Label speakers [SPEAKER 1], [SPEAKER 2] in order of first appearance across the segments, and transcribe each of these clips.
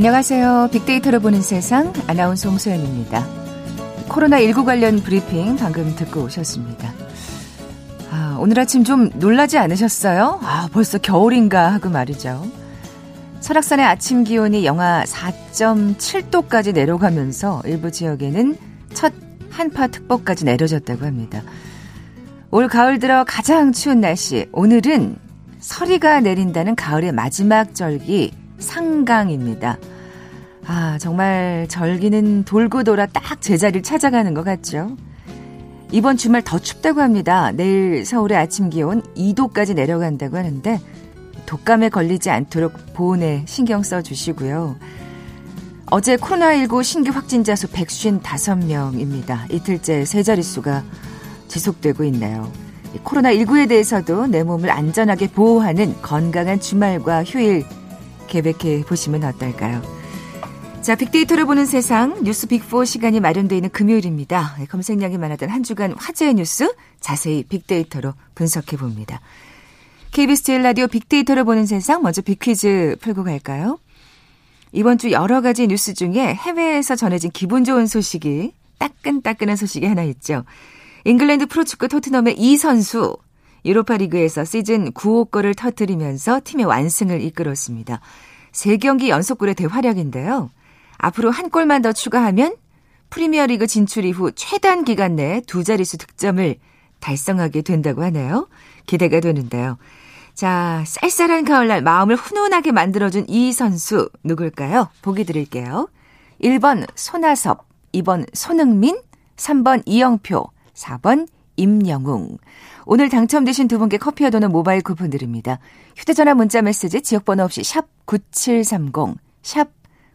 [SPEAKER 1] 안녕하세요. 빅데이터로 보는 세상 아나운서 홍소연입니다. 코로나19 관련 브리핑 방금 듣고 오셨습니다. 아, 오늘 아침 좀 놀라지 않으셨어요? 아, 벌써 겨울인가 하고 말이죠. 설악산의 아침 기온이 영하 4.7도까지 내려가면서 일부 지역에는 첫 한파 특보까지 내려졌다고 합니다. 올 가을 들어 가장 추운 날씨. 오늘은 서리가 내린다는 가을의 마지막 절기 상강입니다. 아, 정말 절기는 돌고 돌아 딱 제자리를 찾아가는 것 같죠? 이번 주말 더 춥다고 합니다. 내일 서울의 아침 기온 2도까지 내려간다고 하는데 독감에 걸리지 않도록 보온에 신경 써 주시고요. 어제 코로나19 신규 확진자 수 155명입니다. 이틀째 세 자릿수가 지속되고 있네요. 코로나19에 대해서도 내 몸을 안전하게 보호하는 건강한 주말과 휴일 계획해 보시면 어떨까요? 자, 빅데이터를 보는 세상 뉴스 빅4 시간이 마련되어 있는 금요일입니다. 검색량이 많았던 한 주간 화제의 뉴스 자세히 빅데이터로 분석해 봅니다. KBS 제일 라디오 빅데이터를 보는 세상 먼저 빅퀴즈 풀고 갈까요? 이번 주 여러 가지 뉴스 중에 해외에서 전해진 기분 좋은 소식이 따끈따끈한 소식이 하나 있죠. 잉글랜드 프로축구 토트넘의 이 선수 유로파 리그에서 시즌 9호 골을 터뜨리면서 팀의 완승을 이끌었습니다. 3경기 연속골의 대활약인데요. 앞으로 한 골만 더 추가하면 프리미어리그 진출 이후 최단 기간 내에 두 자릿수 득점을 달성하게 된다고 하네요. 기대가 되는데요. 자, 쌀쌀한 가을날 마음을 훈훈하게 만들어준 이 선수 누굴까요? 보기 드릴게요. 1번 손아섭, 2번 손흥민, 3번 이영표, 4번 임영웅. 오늘 당첨되신 두 분께 커피와 도는 모바일 쿠폰 드립니다. 휴대전화 문자 메시지 지역번호 없이 샵 9730, 샵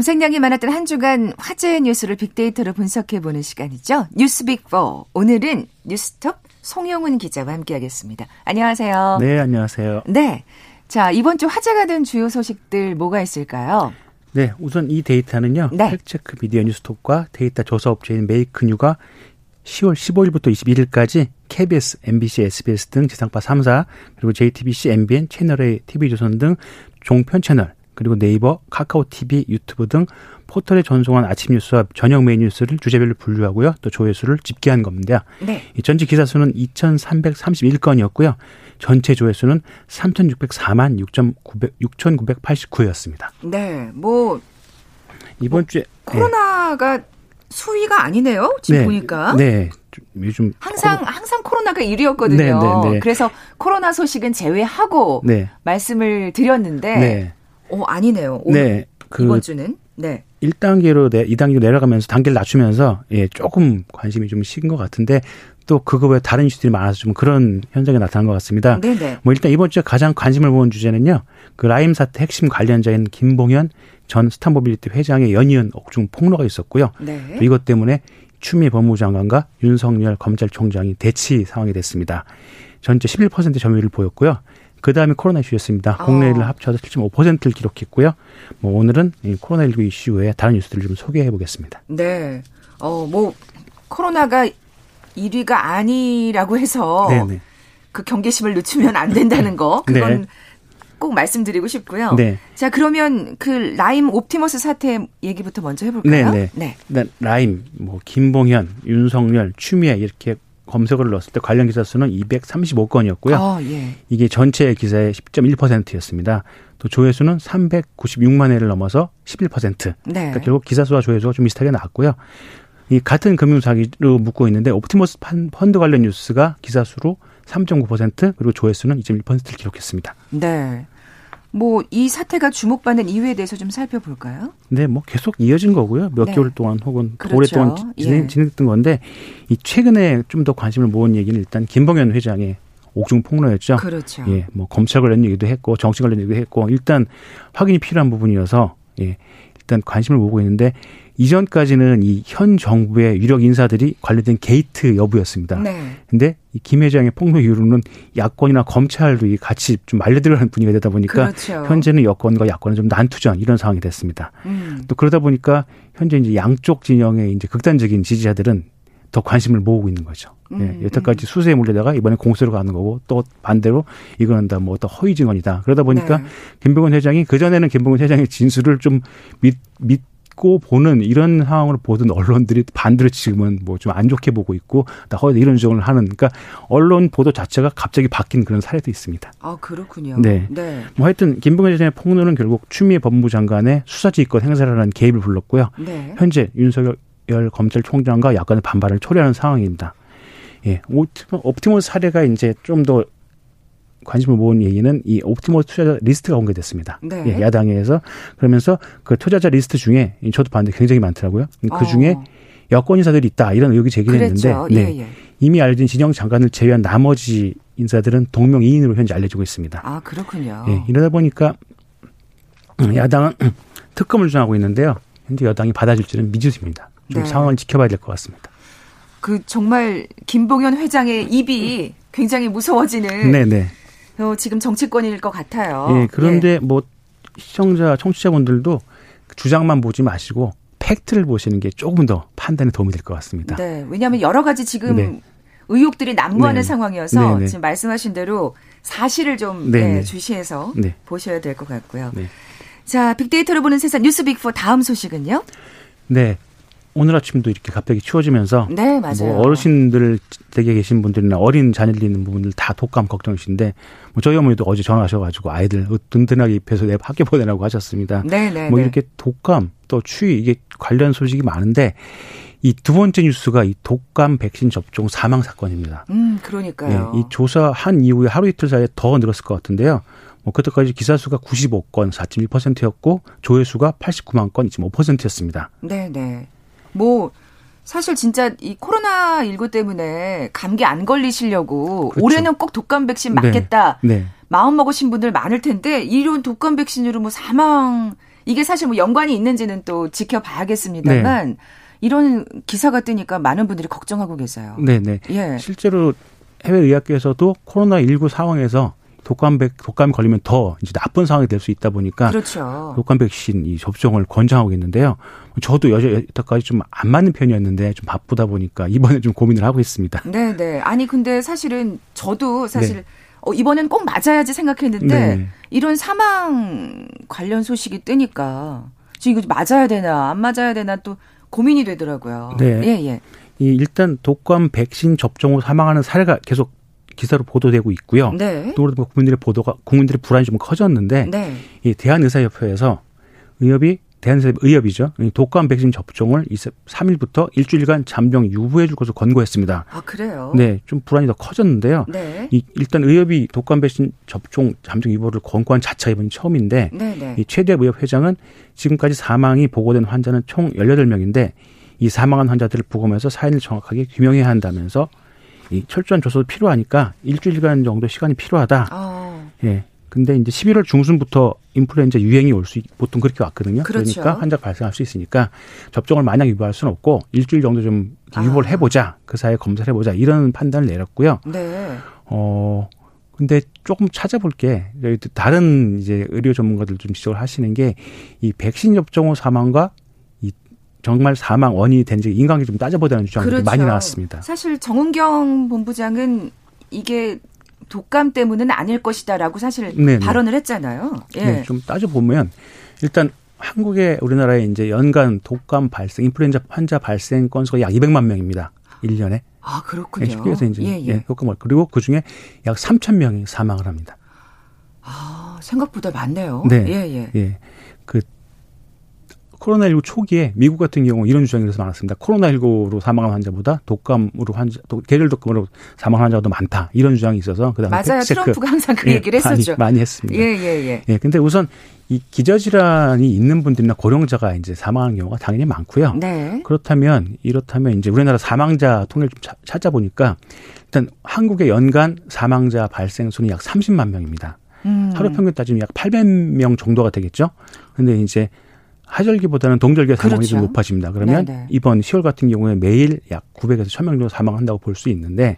[SPEAKER 1] 검색량이 많았던 한 주간 화제의 뉴스를 빅데이터로 분석해보는 시간이죠. 뉴스빅4. 오늘은 뉴스톱 송영훈 기자와 함께하겠습니다. 안녕하세요.
[SPEAKER 2] 네, 안녕하세요.
[SPEAKER 1] 네. 자, 이번 주 화제가 된 주요 소식들 뭐가 있을까요?
[SPEAKER 2] 네, 우선 이 데이터는요. 네. fact check 미디어 뉴스톱과 데이터 조사 업체인 메이크뉴가 10월 15일부터 21일까지 KBS, MBC, SBS 등 지상파 3사 그리고 JTBC, MBN, 채널A, TV조선 등 종편 채널 그리고 네이버, 카카오 TV, 유튜브 등 포털에 전송한 아침 뉴스와 저녁 메인 뉴스를 주제별로 분류하고요. 또 조회수를 집계한 겁니다. 네. 이 전체 기사 수는 2,331건이었고요. 전체 조회수는 3,604만 6,989였습니다.
[SPEAKER 1] 네. 뭐
[SPEAKER 2] 이번 뭐, 주에
[SPEAKER 1] 코로나가 네. 수위가 아니네요. 지금
[SPEAKER 2] 네,
[SPEAKER 1] 보니까.
[SPEAKER 2] 네. 요즘
[SPEAKER 1] 항상 코로... 항상 코로나가 1위였거든요. 네, 네, 네, 그래서 코로나 소식은 제외하고 네. 말씀을 드렸는데 네. 어, 아니네요. 네. 그 이번 주는 네.
[SPEAKER 2] 1단계로 내 2단계로 내려가면서 단계를 낮추면서 예, 조금 관심이 좀 식은 것 같은데 또 그거 외에 다른 이슈들이 많아서 좀 그런 현상이 나타난 것 같습니다. 네네. 뭐 일단 이번 주에 가장 관심을 모은 주제는요. 그 라임 사태 핵심 관련자인 김봉현 전 스타모빌리티 회장의 연이은 옥중 폭로가 있었고요. 네. 또 이것 때문에 추미애 법무장관과 윤석열 검찰총장이 대치 상황이 됐습니다. 전체 11% 점유율을 보였고요. 그 다음에 코로나 이슈였습니다. 어. 국내를 합쳐서 7.5%를 기록했고요. 뭐 오늘은 이 코로나19 이슈 외에 다른 뉴스들을 좀 소개해 보겠습니다.
[SPEAKER 1] 네. 어, 뭐, 코로나가 1위가 아니라고 해서 네네. 그 경계심을 늦추면 안 된다는 거. 그건 네. 꼭 말씀드리고 싶고요. 네. 자, 그러면 그 라임 옵티머스 사태 얘기부터 먼저 해볼까요?
[SPEAKER 2] 네네. 네. 네. 라임, 뭐, 김봉현, 윤석열, 추미애 이렇게 검색어를 넣었을 때 관련 기사 수는 235건이었고요. 아, 예. 이게 전체 기사의 10.1%였습니다. 또 조회수는 396만 회를 넘어서 11%. 네. 그러니까 결국 기사 수와 조회수가 좀 비슷하게 나왔고요. 이 같은 금융 사기로 묶고 있는데 옵티머스 펀드 관련 뉴스가 기사 수로 3.9% 그리고 조회수는 2.1%를 기록했습니다.
[SPEAKER 1] 네. 뭐 이 사태가 주목받는 이유에 대해서 좀 살펴볼까요?
[SPEAKER 2] 네, 뭐 계속 이어진 거고요. 몇 네. 개월 동안 혹은 그렇죠. 오랫동안 진행, 예. 진행됐던 건데 이 최근에 좀 더 관심을 모은 얘기는 일단 김봉현 회장의 옥중 폭로였죠.
[SPEAKER 1] 그렇죠.
[SPEAKER 2] 예, 뭐 검찰 관련 얘기도 했고 정치 관련 얘기도 했고 일단 확인이 필요한 부분이어서 예, 일단 관심을 모으고 있는데 이전까지는 이 현 정부의 유력 인사들이 관련된 게이트 여부였습니다. 네. 근데 이 김 회장의 폭로 이후로는 야권이나 검찰도 같이 좀 말려들어가는 분위기가 되다 보니까 그렇죠. 현재는 여권과 야권은 좀 난투전 이런 상황이 됐습니다. 음. 또 그러다 보니까 현재 이제 양쪽 진영의 이제 극단적인 지지자들은 더 관심을 모으고 있는 거죠. 예, 음, 예, 여태까지 음. 수세에 몰려다가 이번에 공수로 가는 거고 또 반대로 이거는 다뭐또 허위 증언이다. 그러다 보니까 네. 김병훈 회장이 그 전에는 김병훈 회장의 진술을 좀 믿, 믿 믿 고 보는 이런 상황을 보던 언론들이 반대로 지금은 뭐 좀 안 좋게 보고 있고 나 허위 이런 주장을 하는 그러니까 언론 보도 자체가 갑자기 바뀐 그런 사례도 있습니다.
[SPEAKER 1] 아 그렇군요.
[SPEAKER 2] 네. 네. 뭐 하여튼 김봉현 전의 폭로는 결국 추미애 법무부 장관의 수사지휘권 행사라는 개입을 불렀고요. 네. 현재 윤석열 검찰총장과 야권의 반발을 초래하는 상황입니다. 예, 옵티머스 사례가 이제 좀 더 관심을 모은 얘기는 이 옵티머스 투자자 리스트가 공개됐습니다. 네. 예, 야당에서 그러면서 그 투자자 리스트 중에 저도 봤는데 굉장히 많더라고요. 그 중에 어. 여권 인사들이 있다 이런 의혹이 제기됐는데 네. 예, 예. 이미 알려진 진영 장관을 제외한 나머지 인사들은 동명이인으로 현재 알려지고 있습니다.
[SPEAKER 1] 아 그렇군요.
[SPEAKER 2] 예, 이러다 보니까 야당은 특검을 주장하고 있는데요. 현재 여당이 받아줄지는 미지수입니다. 좀 네. 상황을 지켜봐야 될 것 같습니다.
[SPEAKER 1] 그 정말 김봉현 회장의 입이 굉장히 무서워지는 네네. 네. 어, 지금 정치권일 것 같아요.
[SPEAKER 2] 예, 그런데 예. 뭐 시청자, 청취자분들도 주장만 보지 마시고 팩트를 보시는 게 조금 더 판단에 도움이 될 것 같습니다.
[SPEAKER 1] 네, 왜냐하면 여러 가지 지금 네. 의혹들이 난무하는 네. 상황이어서 네네. 네. 지금 말씀하신 대로 사실을 좀 네, 네, 주시해서 네. 보셔야 될 것 같고요. 자, 빅데이터로 보는 세상 뉴스 빅4 다음 소식은요?
[SPEAKER 2] 네. 오늘 아침도 이렇게 갑자기 추워지면서
[SPEAKER 1] 네, 맞아요.
[SPEAKER 2] 뭐 어르신들 댁에 계신 분들이나 어린 자녀들 있는 부분들 다 독감 걱정이신데 뭐 저희 어머니도 어제 전화하셔가지고 아이들 든든하게 입혀서 내 학교 보내라고 하셨습니다.
[SPEAKER 1] 네, 네.
[SPEAKER 2] 뭐
[SPEAKER 1] 네.
[SPEAKER 2] 이렇게 독감 또 추위 이게 관련 소식이 많은데 이 두 번째 뉴스가 이 독감 백신 접종 사망 사건입니다.
[SPEAKER 1] 음, 그러니까요.
[SPEAKER 2] 네, 이 조사한 이후에 하루 이틀 사이에 더 늘었을 것 같은데요. 뭐 그때까지 기사 수가 95건 4.1%였고 조회 수가 89만 건 2.5%였습니다.
[SPEAKER 1] 네, 네. 뭐 사실 진짜 이 코로나 19 때문에 감기 안 걸리시려고 그렇죠. 올해는 꼭 독감 백신 네. 맞겠다. 네. 네. 마음 먹으신 분들 많을 텐데 이런 독감 백신으로 뭐 사망 이게 사실 뭐 연관이 있는지는 또 지켜봐야겠습니다만 네. 이런 기사가 뜨니까 많은 분들이 걱정하고 계세요.
[SPEAKER 2] 네, 네. 예. 실제로 해외 의학계에서도 코로나 19 상황에서 독감 백 독감이 걸리면 더 이제 나쁜 상황이 될 수 있다 보니까
[SPEAKER 1] 그렇죠.
[SPEAKER 2] 독감 백신 이 접종을 권장하고 있는데요. 저도 여태까지 좀 안 맞는 편이었는데 좀 바쁘다 보니까 이번에 좀 고민을 하고 있습니다.
[SPEAKER 1] 네, 네. 아니 근데 사실은 저도 사실 네. 어, 이번엔 꼭 맞아야지 생각했는데 네. 이런 사망 관련 소식이 뜨니까 지금 이거 맞아야 되나 안 맞아야 되나 또 고민이 되더라고요.
[SPEAKER 2] 네. 예, 예. 이 일단 독감 백신 접종 후 사망하는 사례가 계속 기사로 보도되고 있고요. 네. 또 국민들의 보도가 국민들의 불안이 좀 커졌는데 네. 이 대한의사협회에서 의협이 대한의사 의협이죠. 독감 백신 접종을 3일부터 일주일간 잠정 유보해 줄 것을 권고했습니다.
[SPEAKER 1] 아 그래요?
[SPEAKER 2] 네, 좀 불안이 더 커졌는데요. 네. 이, 일단 의협이 독감 백신 접종 잠정 유보를 권고한 자체가 이번이 처음인데 네, 네. 이 최대합 의협 회장은 지금까지 사망이 보고된 환자는 총 18명인데 이 사망한 환자들을 보고하면서 사인을 정확하게 규명해야 한다면서 이 철저한 조사도 필요하니까 일주일간 정도 시간이 필요하다. 어. 예. 근데 이제 11월 중순부터 인플루엔자 유행이 올 수 보통 그렇게 왔거든요. 그렇죠. 그러니까 환자 발생할 수 있으니까 접종을 마냥 유보할 수는 없고 일주일 정도 좀 유보를 아. 해보자. 그 사이에 검사를 해보자. 이런 판단을 내렸고요.
[SPEAKER 1] 네.
[SPEAKER 2] 어 근데 조금 찾아볼 게 다른 이제 의료 전문가들 좀 지적을 하시는 게 이 백신 접종 후 사망과 정말 사망 원인이 된지 인간관계 좀 따져보자는 주장이 그렇죠. 많이 나왔습니다.
[SPEAKER 1] 사실 정은경 본부장은 이게 독감 때문은 아닐 것이다라고 사실 네네. 발언을 했잖아요.
[SPEAKER 2] 예. 네, 좀 따져보면 일단 한국의 우리나라의 이제 연간 독감 발생, 인플루엔자 환자 발생 건수가 약 200만 명입니다. 1년에.
[SPEAKER 1] 아, 그렇군요. 네,
[SPEAKER 2] 쉽게 해서 이제 예, 예. 예, 독감 그리고 그 중에 약 3천 명이 사망을 합니다.
[SPEAKER 1] 아, 생각보다 많네요.
[SPEAKER 2] 네. 예, 예. 예. 그 코로나19 초기에 미국 같은 경우 이런 주장이 그래서 많았습니다. 코로나19로 사망한 환자보다 독감으로 환자, 계절 독감으로 사망한 환자가 더 많다. 이런 주장이 있어서
[SPEAKER 1] 그다음에 맞아요. 트럼프가 항상 그 예, 얘기를 했었죠.
[SPEAKER 2] 많이, 많이 했습니다.
[SPEAKER 1] 예, 예, 예.
[SPEAKER 2] 예, 근데 우선 이 기저질환이 있는 분들이나 고령자가 이제 사망하는 경우가 당연히 많고요. 네. 그렇다면 이렇다면 이제 우리나라 사망자 통계를 좀 찾아보니까 일단 한국의 연간 사망자 발생 수는 약 30만 명입니다. 음. 하루 평균 따지면 약 800명 정도가 되겠죠. 근데 이제 하절기보다는 동절기 사망이 그렇죠. 좀 높아집니다. 그러면 네네. 이번 10월 같은 경우에 매일 약 900에서 1000명 정도 사망한다고 볼 수 있는데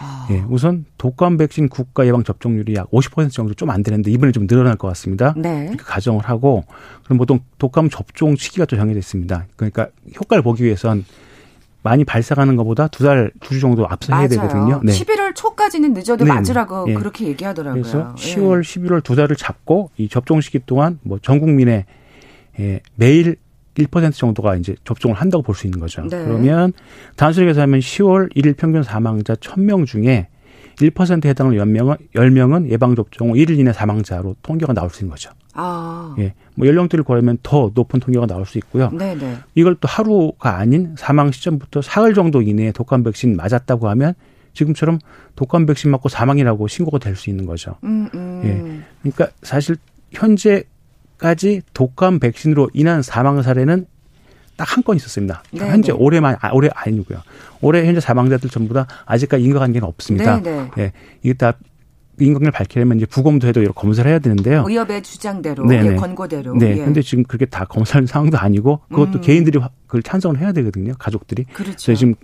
[SPEAKER 2] 아. 예, 우선 독감 백신 국가 예방 접종률이 약 50% 정도 좀 안 되는데 이번에 좀 늘어날 것 같습니다. 네. 이렇게 가정을 하고 그럼 보통 독감 접종 시기가 또 정해져 있습니다. 그러니까 효과를 보기 위해선 많이 발생하는 것보다 두 달, 두 주 정도 앞서 해야 되거든요.
[SPEAKER 1] 네. 11월 초까지는 늦어도 네. 맞으라고 네. 그렇게 얘기하더라고요.
[SPEAKER 2] 그래서 10월, 예. 11월 두 달을 잡고 이 접종 시기 동안 뭐 전 국민의 예, 매일 1% 정도가 이제 접종을 한다고 볼 수 있는 거죠. 네. 그러면 단순히 계산하면 10월 1일 평균 사망자 1000명 중에 1%에 해당하는 10명은, 10명은 예방접종 1일 이내 사망자로 통계가 나올 수 있는 거죠. 아. 예. 뭐 연령대를 고려하면 더 높은 통계가 나올 수 있고요. 네네. 이걸 또 하루가 아닌 사망 시점부터 사흘 정도 이내에 독감 백신 맞았다고 하면 지금처럼 독감 백신 맞고 사망이라고 신고가 될 수 있는 거죠. 음, 음. 예. 그러니까 사실 현재 까지 독감 백신으로 인한 사망 사례는 딱 한 건 있었습니다. 네네. 현재 올해만 아, 올해 아니고요. 올해 현재 사망자들 전부 다 아직까지 인과관계는 없습니다. 네네. 예. 이게 다 인강을 밝히려면 이제 부검도 해도 여러 검사를 해야 되는데요.
[SPEAKER 1] 의협의 주장대로, 네네. 예, 권고대로.
[SPEAKER 2] 네. 예. 근데 지금 그게 다 검사할 상황도 아니고 그것도 음. 개인들이 그걸 찬성을 해야 되거든요. 가족들이.
[SPEAKER 1] 그렇죠.
[SPEAKER 2] 그래서 지금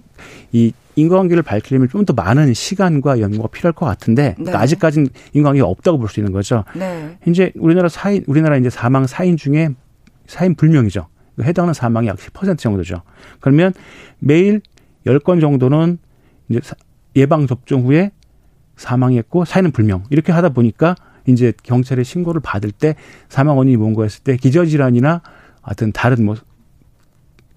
[SPEAKER 2] 이 인과관계를 밝히려면 좀 더 많은 시간과 연구가 필요할 것 같은데 그러니까 네. 아직까지는 인과관계가 없다고 볼 수 있는 거죠. 네. 현재 우리나라 사인 우리나라 이제 사망 사인 중에 사인 불명이죠. 해당하는 사망이 약 10% 정도죠. 그러면 매일 10건 정도는 이제 예방 접종 후에 사망했고 사인은 불명 이렇게 하다 보니까 이제 경찰에 신고를 받을 때 사망 원인이 뭔가 했을 때 기저질환이나 하여튼 다른 뭐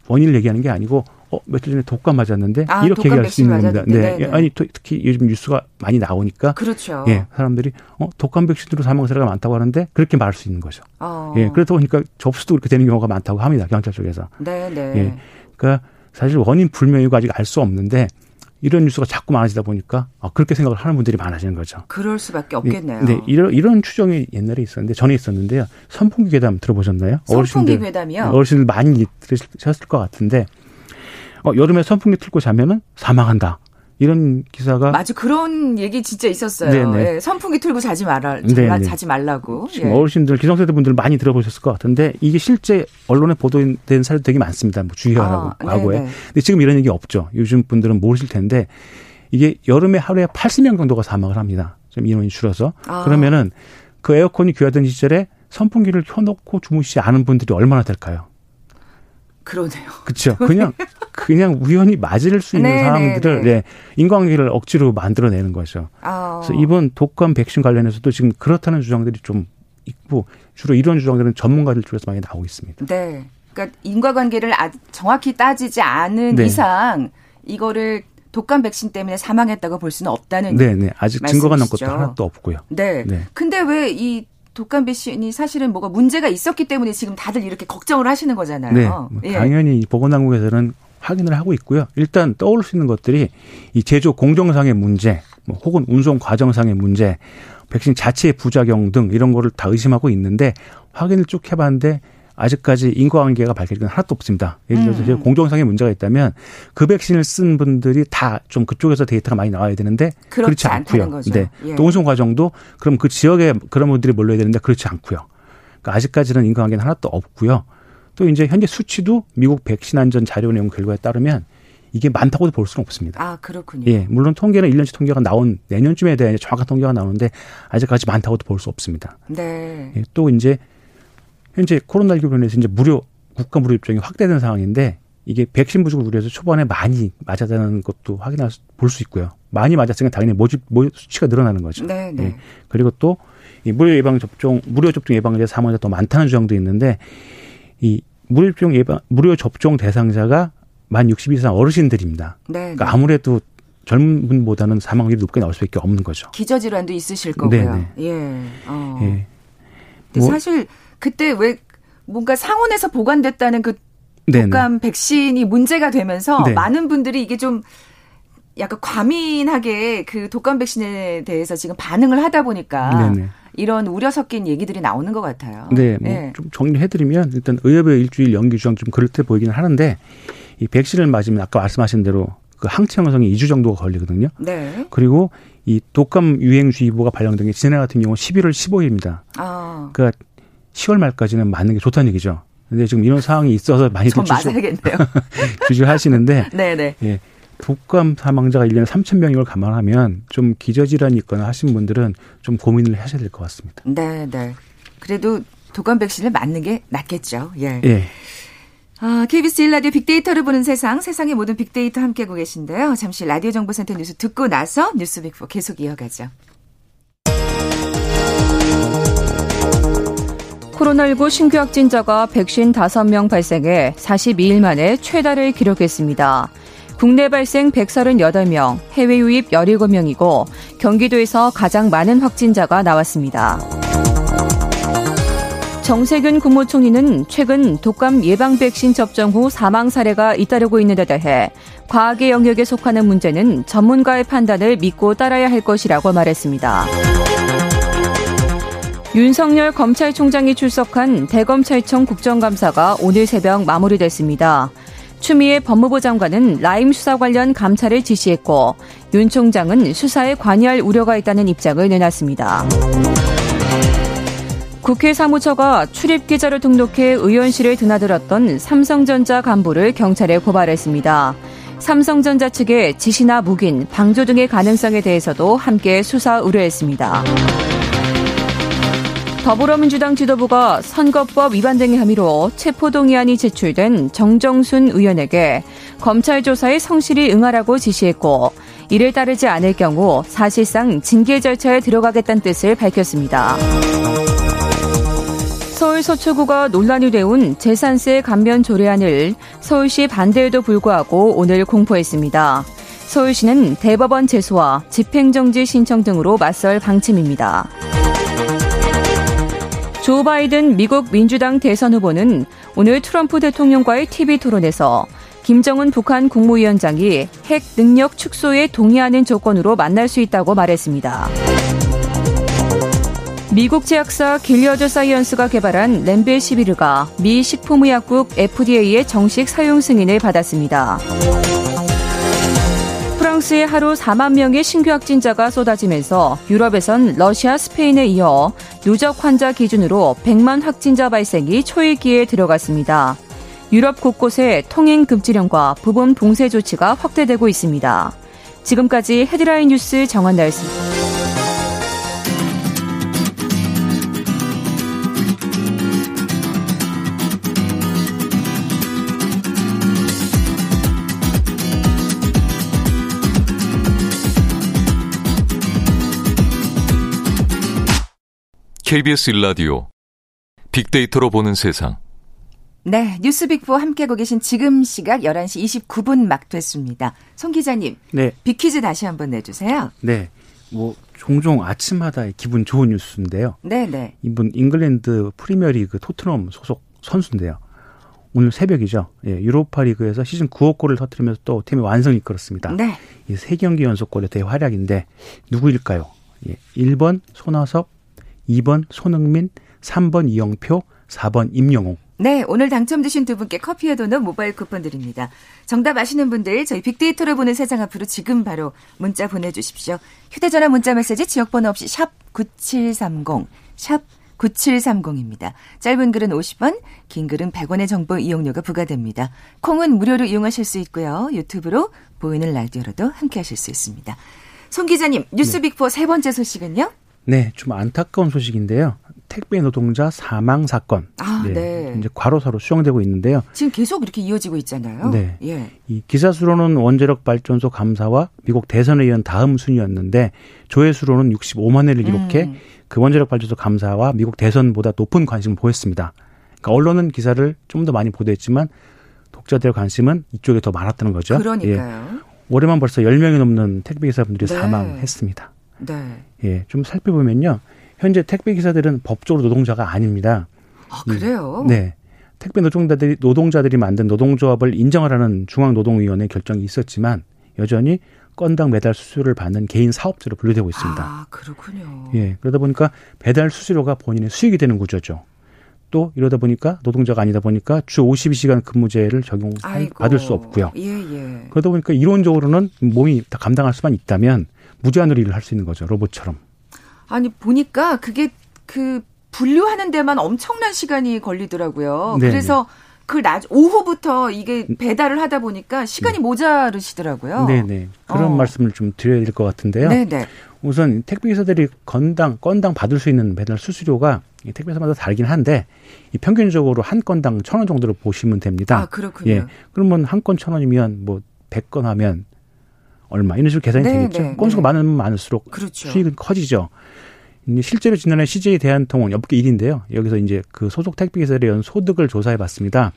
[SPEAKER 2] 원인을 얘기하는 게 아니고 어 며칠 전에 독감 맞았는데 아, 이렇게 독감 얘기할 수 있는 겁니다. 네. 네. 네. 아니 특히 요즘 뉴스가 많이 나오니까
[SPEAKER 1] 그렇죠.
[SPEAKER 2] 예, 사람들이 어 독감 백신으로 사망 사례가 많다고 하는데 그렇게 말할 수 있는 거죠. 어. 예, 그러다 보니까 접수도 그렇게 되는 경우가 많다고 합니다. 경찰 쪽에서.
[SPEAKER 1] 네, 네.
[SPEAKER 2] 예. 그러니까 사실 원인 불명이고 아직 알 수 없는데 이런 뉴스가 자꾸 많아지다 보니까 아, 그렇게 생각을 하는 분들이 많아지는 거죠.
[SPEAKER 1] 그럴 수밖에 없겠네요.
[SPEAKER 2] 네, 이런 이런 추정이 옛날에 있었는데 전에 있었는데요. 선풍기 괴담 들어보셨나요?
[SPEAKER 1] 선풍기 어르신들, 괴담이요?
[SPEAKER 2] 어르신들 많이 들으셨을 것 같은데 어, 여름에 선풍기 틀고 자면은 사망한다. 이런 기사가
[SPEAKER 1] 맞아 그런 얘기 진짜 있었어요. 네, 선풍기 틀고 자지 말아 네네. 자지 말라고.
[SPEAKER 2] 지금 예. 어르신들 기성세대 분들 많이 들어보셨을 것 같은데 이게 실제 언론에 보도된 사례도 되게 많습니다. 뭐 주의하라고 아, 과거에. 근데 지금 이런 얘기 없죠. 요즘 분들은 모르실 텐데 이게 여름에 하루에 80명 정도가 사망을 합니다. 좀 인원이 줄어서 아. 그러면은 그 에어컨이 귀하던 시절에 선풍기를 켜놓고 주무시지 않은 분들이 얼마나 될까요?
[SPEAKER 1] 그러네요.
[SPEAKER 2] 그렇죠. 그냥 그냥 우연히 맞을 수 있는 네, 상황들을 네, 네. 네, 인과관계를 억지로 만들어내는 거죠. 어. 그래서 이번 독감 백신 관련해서도 지금 그렇다는 주장들이 좀 있고 주로 이런 주장들은 전문가들 쪽에서 많이 나오고 있습니다.
[SPEAKER 1] 네. 그러니까 인과관계를 아, 정확히 따지지 않은 네. 이상 이거를 독감 백신 때문에 사망했다고 볼 수는 없다는
[SPEAKER 2] 네, 네. 아직. 증거가 남은 것도 하나도 없고요.
[SPEAKER 1] 네. 네. 근데 왜 이 독감 백신이 사실은 뭐가 문제가 있었기 때문에 지금 다들 이렇게 걱정을 하시는 거잖아요.
[SPEAKER 2] 네. 뭐 예. 당연히 보건당국에서는 확인을 하고 있고요. 일단 떠올 수 있는 것들이 이 제조 공정상의 문제, 뭐 혹은 운송 과정상의 문제, 백신 자체의 부작용 등 이런 거를 다 의심하고 있는데 확인을 쭉 해봤는데 아직까지 인과관계가 밝혀진 건 하나도 없습니다. 예를 들어서 음. 공정상의 문제가 있다면 그 백신을 쓴 분들이 다 좀 그쪽에서 데이터가 많이 나와야 되는데 그렇지 않고요. 네. 예. 또 운송 과정도 그럼 그 지역에 그런 분들이 몰려야 되는데 그렇지 않고요. 그러니까 아직까지는 인과관계는 하나도 없고요. 또 이제 현재 수치도 미국 백신 안전 자료 내용 결과에 따르면 이게 많다고도 볼 수는 없습니다.
[SPEAKER 1] 아, 그렇군요.
[SPEAKER 2] 예, 물론 통계는 1년치 통계가 나온 내년쯤에 대한 정확한 통계가 나오는데 아직까지 많다고도 볼 수 없습니다.
[SPEAKER 1] 네.
[SPEAKER 2] 예, 또 이제 현재 코로나19로 인해서 이제 무료 국가 무료 입장이 확대된 상황인데 이게 백신 부족을 우려해서 초반에 많이 맞았다는 것도 확인할 수, 볼수 있고요. 많이 맞았으니까 당연히 모집 모 수치가 늘어나는 거죠.
[SPEAKER 1] 네, 네. 예.
[SPEAKER 2] 그리고 또 이 무료 예방 접종, 무료 접종 예방에 대해 사망자 더 많다는 주장도 있는데 이 무료 접종 예방, 무료 접종 대상자가 만 60세 이상 어르신들입니다. 네, 그러니까 네. 아무래도 젊은 분보다는 사망률이 높게 나올 수밖에 없는 거죠.
[SPEAKER 1] 기저질환도 있으실 거고요. 네네. 네. 예. 어. 예. 뭐, 사실 그때 왜 뭔가 상온에서 보관됐다는 그 독감. 백신이 문제가 되면서 네. 많은 분들이 이게 좀 약간 과민하게 그 독감 백신에 대해서 지금 반응을 하다 보니까 네네. 이런 우려 섞인 얘기들이 나오는 것 같아요.
[SPEAKER 2] 네, 뭐좀 네. 정리해드리면 일단 의협의 일주일 연기 주장 좀 그렇게 보이기는 하는데 이 백신을 맞으면 아까 말씀하신 대로 그 항체 형성이 2주 정도가 걸리거든요. 네. 그리고 이 독감 유행주의보가 발령된 게 지난해 같은 경우 11월 15일입니다. 아. 그러니까 10월 말까지는 맞는 게 좋다는 얘기죠. 근데 지금 이런 상황이 있어서 많이들
[SPEAKER 1] 맞아야겠네요.
[SPEAKER 2] 주저하시는데 네네. 예. 독감 사망자가 1년에 3천 명인 걸 감안하면 좀 기저질환이 있거나 하신 분들은 좀 고민을 하셔야 될 것 같습니다.
[SPEAKER 1] 네, 네. 그래도 독감 백신을 맞는 게 낫겠죠. 예. 예. 아, KBS 1라디오 빅데이터를 보는 세상, 세상의 모든 빅데이터 함께하고 계신데요. 잠시 라디오 정보센터 뉴스 듣고 나서 뉴스 빅4 계속 이어가죠.
[SPEAKER 3] 코로나19 신규 확진자가 155명 발생해 42일 만에 최다를 기록했습니다. 국내 발생 138명, 해외 유입 17명이고 경기도에서 가장 많은 확진자가 나왔습니다. 정세균 국무총리는 최근 독감 예방 백신 접종 후 사망 사례가 잇따르고 있는 데 대해 과학의 영역에 속하는 문제는 전문가의 판단을 믿고 따라야 할 것이라고 말했습니다. 윤석열 검찰총장이 출석한 대검찰청 국정감사가 오늘 새벽 마무리됐습니다. 추미애 법무부 장관은 라임 수사 관련 감찰을 지시했고 윤 총장은 수사에 관여할 우려가 있다는 입장을 내놨습니다. 국회 사무처가 출입 기자를 등록해 의원실에 드나들었던 삼성전자 간부를 경찰에 고발했습니다. 삼성전자 측의 지시나 묵인, 방조 등의 가능성에 대해서도 함께 수사 의뢰했습니다. 더불어민주당 지도부가 선거법 위반 등의 혐의로 체포동의안이 제출된 정정순 의원에게 검찰 조사에 성실히 응하라고 지시했고 이를 따르지 않을 경우 사실상 징계 절차에 들어가겠다는 뜻을 밝혔습니다. 서울 서초구가 논란이 되온 재산세 감면 조례안을 서울시 반대에도 불구하고 오늘 공포했습니다. 서울시는 대법원 제소와 집행정지 신청 등으로 맞설 방침입니다. 조 바이든 미국 민주당 대선 후보는 오늘 트럼프 대통령과의 TV 토론에서 김정은 북한 국무위원장이 핵 능력 축소에 동의하는 조건으로 만날 수 있다고 말했습니다. 미국 제약사 길리어드 사이언스가 개발한 렘데시비르가 미 식품의약국 FDA의 정식 사용 승인을 받았습니다. 프랑스에 하루 4만 명의 신규 확진자가 쏟아지면서 유럽에선 러시아, 스페인에 이어 누적 환자 기준으로 100만 확진자 발생이 초일기에 들어갔습니다. 유럽 곳곳에 통행 금지령과 부분 봉쇄 조치가 확대되고 있습니다. 지금까지 헤드라인 뉴스 정한 나였습니다.
[SPEAKER 4] KBS 일라디오 빅데이터로 보는 세상.
[SPEAKER 1] 네, 뉴스빅포 함께하고 계신 지금 시각 11시 29분 막 됐습니다. 송 기자님, 네. 빅퀴즈 다시 한번 내주세요.
[SPEAKER 2] 네, 뭐 종종 아침마다 기분 좋은 뉴스인데요. 네, 네. 이분 잉글랜드 프리미어리그 토트넘 소속 선수인데요. 오늘 새벽이죠. 예, 유로파 리그에서 시즌 9호 골을 터뜨리면서 또 팀의 완승을 이끌었습니다. 네. 이 세 경기 연속 골의 대활약인데 누구일까요? 예, 1번 손아섭, 2번 손흥민, 3번 이영표, 4번 임영웅.
[SPEAKER 1] 네, 오늘 당첨되신 두 분께 커피에 도는 모바일 쿠폰 드립니다. 정답 아시는 분들 저희 빅데이터를 보는 세상 앞으로 지금 바로 문자 보내주십시오. 휴대전화 문자 메시지 지역번호 없이 샵 9730, 샵 9730입니다. 짧은 글은 50원, 긴 글은 100원의 정보 이용료가 부과됩니다. 콩은 무료로 이용하실 수 있고요. 유튜브로 보이는 라디오로도 함께 하실 수 있습니다. 송 기자님, 뉴스 빅포 네. 세 번째 소식은요?
[SPEAKER 2] 네, 좀 안타까운 소식인데요. 택배 노동자 사망 사건. 아, 네. 네. 이제 과로사로 수용되고 있는데요.
[SPEAKER 1] 지금 계속 이렇게 이어지고 있잖아요. 네.
[SPEAKER 2] 예. 이 기사 수로는 원자력 발전소 감사와 미국 대선에 이은 다음 순위였는데 조회 수로는 65만 회를 기록해 음. 그 원자력 발전소 감사와 미국 대선보다 높은 관심을 보였습니다. 그러니까 언론은 기사를 좀 더 많이 보도했지만 독자들의 관심은 이쪽에 더 많았다는 거죠.
[SPEAKER 1] 그러니까요. 예.
[SPEAKER 2] 올해만 벌써 10명이 넘는 택배 기사분들이 네. 사망했습니다. 네. 예, 좀 살펴보면요. 현재 택배 기사들은 법적으로 노동자가 아닙니다.
[SPEAKER 1] 아, 그래요?
[SPEAKER 2] 네. 택배 노동자들이 노동자들이 만든 노동조합을 인정하라는 중앙노동위원회 결정이 있었지만 여전히 건당 매달 수수료를 받는 개인 사업자로 분류되고 있습니다.
[SPEAKER 1] 아, 그렇군요.
[SPEAKER 2] 예. 그러다 보니까 배달 수수료가 본인의 수익이 되는 구조죠. 또 이러다 보니까 노동자가 아니다 보니까 주 52시간 근무제를 적용 받을 수 없고요.
[SPEAKER 1] 예, 예.
[SPEAKER 2] 그러다 보니까 이론적으로는 몸이 다 감당할 수만 있다면 무제한으로 일을 할 수 있는 거죠. 로봇처럼.
[SPEAKER 1] 아니 보니까 그게 그 분류하는 데만 엄청난 시간이 걸리더라고요. 네네. 그래서 그 나, 오후부터 이게 배달을 하다 보니까 시간이 네. 모자르시더라고요.
[SPEAKER 2] 네네. 그런 어. 말씀을 좀 드려야 될 것 같은데요. 네네. 우선 택배기사들이 건당, 건당 받을 수 있는 배달 수수료가 택배사마다 다르긴 한데 이 평균적으로 한 건당 천 원 정도로 보시면 됩니다.
[SPEAKER 1] 아, 그렇군요. 예.
[SPEAKER 2] 그러면 한 건 천 원이면 뭐 백 건 하면 얼마 이런 식으로 계산이 네, 되겠죠. 네, 건수가 네. 많으면 많을수록 그렇죠. 수익은 커지죠. 실제로 지난해 CJ 대한통운 업계 1인데요. 여기서 이제 그 소속 택배기사들의 연 소득을 조사해 봤습니다.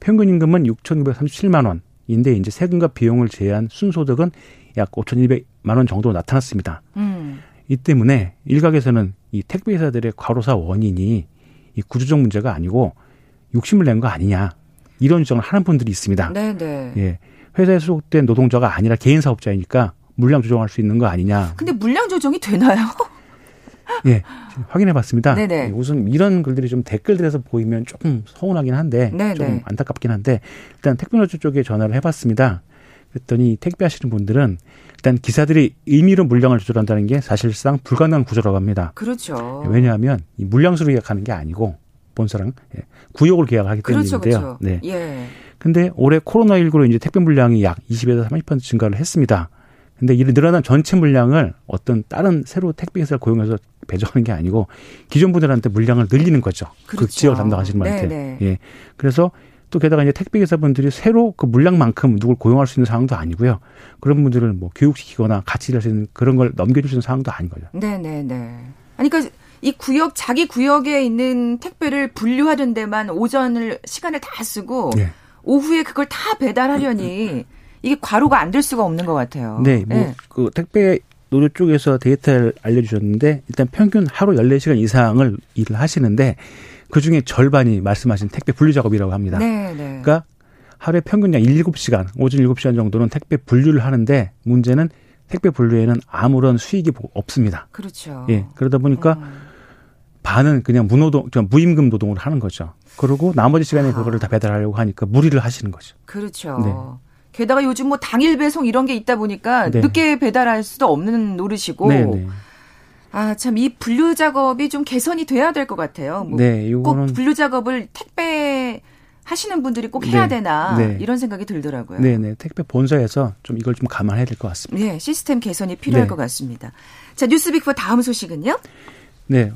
[SPEAKER 2] 평균 임금은 6,937만 원인데 이제 세금과 비용을 제외한 순소득은 약 5,200만 원 정도 나타났습니다. 음. 이 때문에 일각에서는 이 택배회사들의 과로사 원인이 이 구조적 문제가 아니고 욕심을 낸 거 아니냐 이런 주장을 하는 분들이 있습니다.
[SPEAKER 1] 네네. 네.
[SPEAKER 2] 예, 회사에 소속된 노동자가 아니라 개인 사업자이니까 물량 조정할 수 있는 거 아니냐.
[SPEAKER 1] 근데 물량 조정이 되나요?
[SPEAKER 2] 예, 확인해 봤습니다. 네네. 예, 우선 이런 글들이 좀 댓글들에서 보이면 조금 서운하긴 한데 네네. 좀 안타깝긴 한데 일단 택배노조 쪽에 전화를 해 봤습니다. 그랬더니 택배하시는 분들은 일단 기사들이 임의로 물량을 조절한다는 게 사실상 불가능한 구조라고 합니다.
[SPEAKER 1] 그렇죠.
[SPEAKER 2] 왜냐하면 이 물량수로 계약하는 게 아니고 본사랑 예, 구역으로 계약을 하기 때문인데요. 그렇죠, 그렇죠.
[SPEAKER 1] 네. 예.
[SPEAKER 2] 근데 올해 코로나19로 이제 택배 물량이 약 20에서 30% 증가를 했습니다. 근데 이 늘어난 전체 물량을 어떤 다른 새로 택배 회사를 고용해서 배정하는 게 아니고 기존 분들한테 물량을 늘리는 거죠. 그 그렇죠. 그 지역을 담당하시는 분한테. 네네. 예. 그래서 또 게다가 이제 택배 기사분들이 새로 그 물량만큼 누굴 고용할 수 있는 상황도 아니고요. 그런 분들을 뭐 교육시키거나 같이 일할 수 있는 그런 걸 넘겨줄 수 있는 상황도 아닌 거죠.
[SPEAKER 1] 네네네. 아니 그러니까 이 구역 자기 구역에 있는 택배를 분류하는 데만 오전을 시간을 다 쓰고 네. 오후에 그걸 다 배달하려니 이게 과로가 안 될 수가 없는 것 같아요.
[SPEAKER 2] 네, 뭐그 네. 택배 노조 쪽에서 데이터를 알려주셨는데 일단 평균 하루 14시간 이상을 일을 하시는데 그 중에 절반이 말씀하신 택배 분류 작업이라고 합니다. 네, 네. 그러니까 하루에 평균 약 7, 7시간, 오전 7시간 정도는 택배 분류를 하는데 문제는 택배 분류에는 아무런 수익이 없습니다.
[SPEAKER 1] 그렇죠.
[SPEAKER 2] 예. 그러다 보니까 음. 반은 그냥 무노동, 무임금 노동을 하는 거죠. 그리고 나머지 시간에 아. 그거를 다 배달하려고 하니까 무리를 하시는 거죠.
[SPEAKER 1] 그렇죠. 네. 게다가 요즘 뭐 당일 배송 이런 게 있다 보니까 네. 늦게 배달할 수도 없는 노릇이고. 네, 네. 아, 참, 이 분류 작업이 좀 개선이 돼야 될 것 같아요. 뭐 네. 꼭 분류 작업을 택배 하시는 분들이 꼭 해야 네, 되나 네. 이런 생각이 들더라고요.
[SPEAKER 2] 네, 네. 택배 본사에서 좀 이걸 좀 감안해야 될 것 같습니다.
[SPEAKER 1] 네, 시스템 개선이 필요할 네. 것 같습니다. 자, 뉴스빅포 다음 소식은요?
[SPEAKER 2] 네.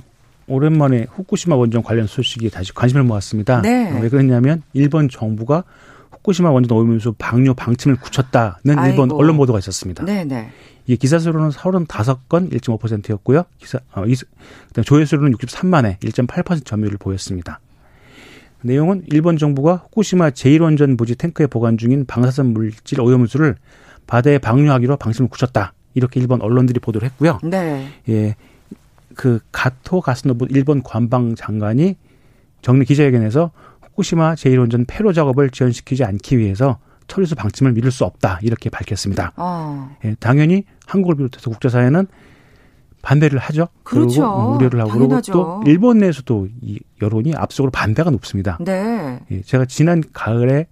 [SPEAKER 2] 오랜만에 후쿠시마 원전 관련 소식이 다시 관심을 모았습니다. 네. 왜 그랬냐면 일본 정부가 후쿠시마 원전 오염수 방류 방침을 굳혔다는 아이고. 일본 언론 보도가 있었습니다. 네, 네. 이게 기사 수로는 35건 1.5%였고요. 기사 어, 이, 조회 수로는 63만에 1.8% 점유율을 보였습니다. 내용은 일본 정부가 후쿠시마 제1원전 부지 탱크에 보관 중인 방사선 물질 오염수를 바다에 방류하기로 방침을 굳혔다. 이렇게 일본 언론들이 보도를 했고요. 네. 예. 그 가토 가스노부 일본 관방 장관이 정례 기자회견에서 후쿠시마 제1원전 폐로 작업을 지연시키지 않기 위해서 처리수 방침을 미룰 수 없다 이렇게 밝혔습니다. 어. 예, 당연히 한국을 비롯해서 국제사회는 반대를 하죠.
[SPEAKER 1] 그렇죠.
[SPEAKER 2] 그리고 우려를 하고 당연하죠. 그리고 또 일본 내에서도 이 여론이 압속으로 반대가 높습니다.
[SPEAKER 1] 네.
[SPEAKER 2] 예, 제가 지난 가을에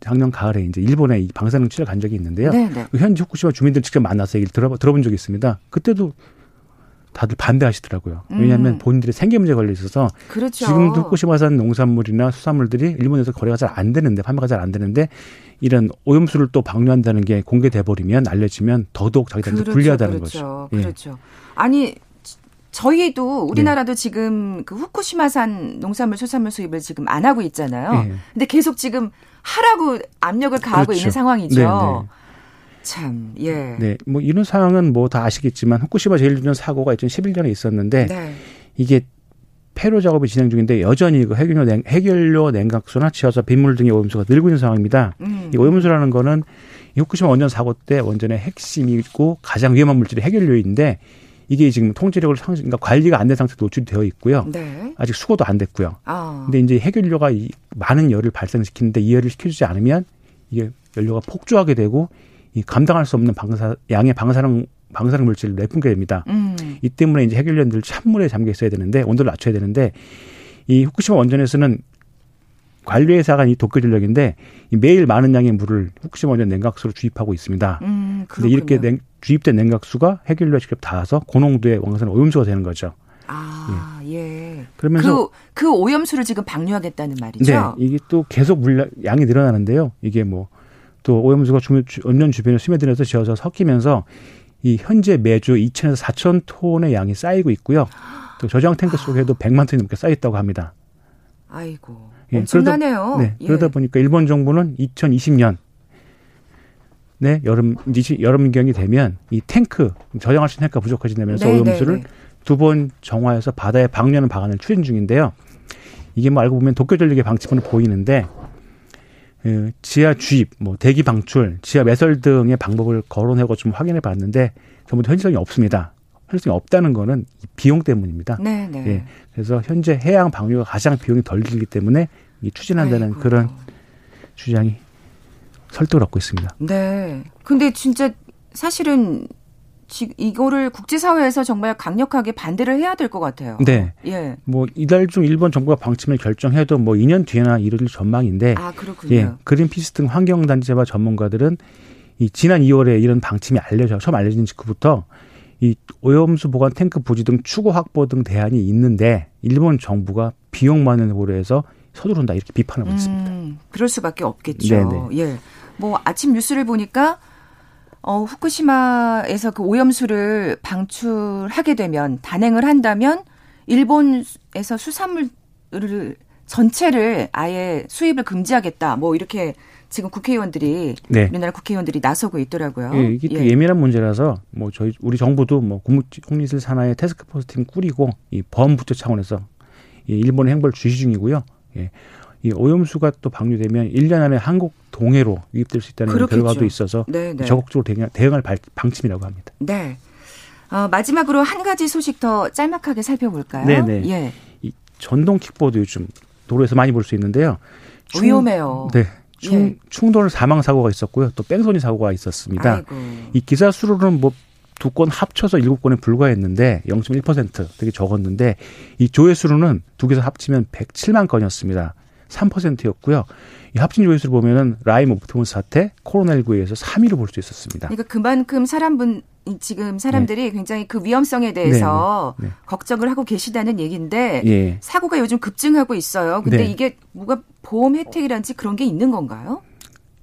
[SPEAKER 2] 작년 가을에 이제 일본에 이 방사능 취재를 간 적이 있는데요. 네, 네. 그 현지 후쿠시마 주민들 직접 만나서 얘기를 들어, 들어본 적이 있습니다. 그때도 다들 반대하시더라고요. 왜냐하면 음. 본인들이 생계 문제 걸려 있어서 그렇죠. 지금도 후쿠시마산 농산물이나 수산물들이 일본에서 거래가 잘 안 되는데 판매가 잘 안 되는데 이런 오염수를 또 방류한다는 게 공개돼 버리면 알려지면 더더욱 자기들한테 그렇죠, 불리하다는
[SPEAKER 1] 그렇죠,
[SPEAKER 2] 거죠.
[SPEAKER 1] 예. 그렇죠. 아니 저희도 우리나라도 네. 지금 그 후쿠시마산 농산물 수산물 수입을 지금 안 하고 있잖아요. 네. 근데 계속 지금 하라고 압력을 가하고 그렇죠. 있는 상황이죠. 네, 네. 참, 예.
[SPEAKER 2] 네, 뭐 이런 상황은 뭐 다 아시겠지만 후쿠시마 제일전전 사고가 2011년에 있었는데 네. 이게 폐로 작업이 진행 중인데 여전히 그 해결료, 냉, 해결료 냉각수나 치어서 빗물 등의 오염수가 늘고 있는 상황입니다. 음. 이 오염수라는 거는 이 후쿠시마 원전 사고 때 원전의 핵심이고 가장 위험한 물질이 해결료인데 이게 지금 통제력을 상승, 그러니까 관리가 안 된 상태로 노출되어 있고요. 네. 아직 수거도 안 됐고요. 아. 근데 이제 핵연료가 이 많은 열을 발생시키는데 이 열을 시켜주지 않으면 이게 연료가 폭주하게 되고 이 감당할 수 없는 방사 양의 방사능 방사능 물질을 내뿜게 됩니다. 음. 이 때문에 이제 핵연료들 찬물에 잠겨 있어야 되는데 온도를 낮춰야 되는데 이 후쿠시마 원전에서는 관리회사가 이 도쿄 전력인데 매일 많은 양의 물을 후쿠시마 원전 냉각수로 주입하고 있습니다. 음, 근데 이렇게 냉, 주입된 냉각수가 핵연료에 직접 닿아서 고농도의 왕산 오염수가 되는 거죠.
[SPEAKER 1] 아, 예. 예. 그러면서 그, 그 오염수를 지금 방류하겠다는 말이죠.
[SPEAKER 2] 네, 이게 또 계속 물량 양이 늘어나는데요. 이게 뭐 또 오염수가 원전 주변에 스며들어서 지어서 섞이면서 이 현재 매주 2천에서 4천 톤의 양이 쌓이고 있고요. 또 저장 탱크 속에도 100만 톤이 넘게 쌓여 있다고 합니다.
[SPEAKER 1] 아이고. 예, 엄청나네요.
[SPEAKER 2] 그러다, 네, 예. 그러다 보니까 일본 정부는 2020년 네, 여름 여름경이 되면 이 탱크 저장할 수 있는 탱크가 부족해진다면서 네, 오염수를 네, 네. 두 번 정화해서 바다에 방류하는 방안을 추진 중인데요. 이게 뭐 알고 보면 도쿄 전력의 방침으로 보이는데 그 지하 주입, 뭐 대기 방출, 지하 매설 등의 방법을 거론하고 좀 확인해 봤는데 전부 현실성이 없습니다. 현실성이 없다는 거는 비용 때문입니다. 네, 네. 예. 그래서 현재 해양 방류가 가장 비용이 덜 들기 때문에 이 추진한다는 아이고. 그런 주장이 설득을 얻고 있습니다.
[SPEAKER 1] 네. 근데 진짜 사실은 이거를 국제사회에서 정말 강력하게 반대를 해야 될 것 같아요.
[SPEAKER 2] 네. 예. 뭐 이달 중 일본 정부가 방침을 결정해도 뭐 2년 뒤에나 이룰 전망인데.
[SPEAKER 1] 아 그렇군요.
[SPEAKER 2] 예. 그린피스 등 환경단체와 전문가들은 이 지난 2월에 이런 방침이 알려져 처음 알려진 직후부터 이 오염수 보관 탱크 부지 등 추구 확보 등 대안이 있는데 일본 정부가 비용만을 고려해서 서두른다 이렇게 비판하고 음, 있습니다.
[SPEAKER 1] 그럴 수밖에 없겠죠. 네네. 예. 뭐 아침 뉴스를 보니까 어, 후쿠시마에서 그 오염수를 방출하게 되면 단행을 한다면 일본에서 수산물을 전체를 아예 수입을 금지하겠다. 뭐 이렇게 지금 국회의원들이 네. 우리나라 국회의원들이 나서고 있더라고요.
[SPEAKER 2] 예, 이게 예. 예민한 문제라서 뭐 저희 우리 정부도 뭐 국립공리실 산하의 테스크포스 팀 꾸리고 이 범부처 차원에서 이 일본의 행보를 주시 중이고요. 예. 이 오염수가 또 방류되면 1년 안에 한국 동해로 유입될 수 있다는 그렇겠죠. 결과도 있어서 네네. 네. 적극적으로 대응, 대응할 방침이라고 합니다.
[SPEAKER 1] 네. 어, 마지막으로 한 가지 소식 더 짤막하게 살펴볼까요? 네네.
[SPEAKER 2] 네. 예. 이 전동 킥보드 요즘 도로에서 많이 볼 수 있는데요.
[SPEAKER 1] 충, 위험해요.
[SPEAKER 2] 네. 충, 예. 충돌 사망 사고가 있었고요. 또 뺑소니 사고가 있었습니다. 아이고. 이 기사 수로는 뭐 두 건 합쳐서 일곱 건에 불과했는데 0.1% 되게 적었는데 이 조회수로는 두 개서 합치면 107만 건이었습니다. 3%였고요. 이 합진 조회수를 보면은 라임 오프트먼 사태, 코로나19에서 3위로 볼 수 있었습니다.
[SPEAKER 1] 그러니까 그만큼 사람분 지금 사람들이 네. 굉장히 그 위험성에 대해서 네, 네, 네. 걱정을 하고 계시다는 얘기인데 예. 사고가 요즘 급증하고 있어요. 근데 네. 이게 뭐가 보험 혜택이란지 그런 게 있는 건가요?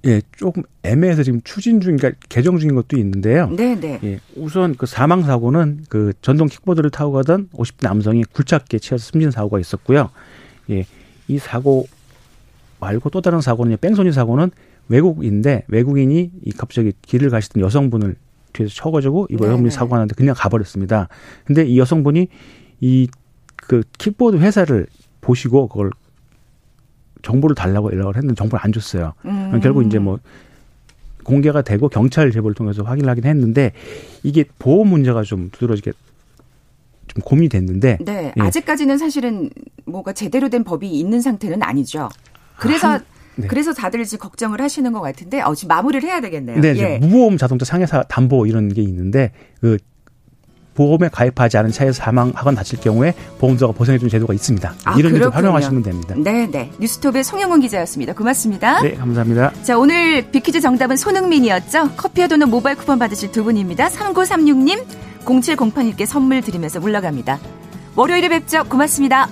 [SPEAKER 2] 예, 조금 애매해서 지금 추진 중, 그러니까 개정 중인 것도 있는데요. 네, 네. 예, 우선 그 사망 사고는 그 전동 킥보드를 타고 가던 50대 남성이 굴착기에 치여서 숨진 사고가 있었고요. 예, 이 사고 말고 또 다른 사고는 뺑소니 사고는 외국인데 외국인이 이 갑자기 길을 가시던 여성분을 뒤에서 쳐가지고 이거 여성분이 사고 하는데 그냥 가버렸습니다. 근데 이 여성분이 이 그 킥보드 회사를 보시고 그걸 정보를 달라고 연락을 했는데 정보를 안 줬어요. 음. 결국 이제 뭐 공개가 되고 경찰 제보를 통해서 확인을 하긴 했는데 이게 보험 문제가 좀 두드러지게 좀 고민이 됐는데.
[SPEAKER 1] 네. 예. 아직까지는 사실은 뭐가 제대로 된 법이 있는 상태는 아니죠. 그래서 한, 네. 그래서 다들 지금 걱정을 하시는 것 같은데 어, 지금 마무리를 해야 되겠네요.
[SPEAKER 2] 네, 예. 무보험 자동차 상해사 담보 이런 게 있는데 그 보험에 가입하지 않은 차에서 사망하거나 다칠 경우에 보험자가 보상해주는 제도가 있습니다. 아, 이런 데 활용하시면 됩니다.
[SPEAKER 1] 네, 네. 뉴스톱의 송영훈 기자였습니다. 고맙습니다.
[SPEAKER 2] 네, 감사합니다.
[SPEAKER 1] 자, 오늘 비키즈 정답은 손흥민이었죠. 커피와 도는 모바일 쿠폰 받으실 두 분입니다. 3936님, 0708님께 선물 드리면서 물러갑니다. 월요일에 뵙죠. 고맙습니다.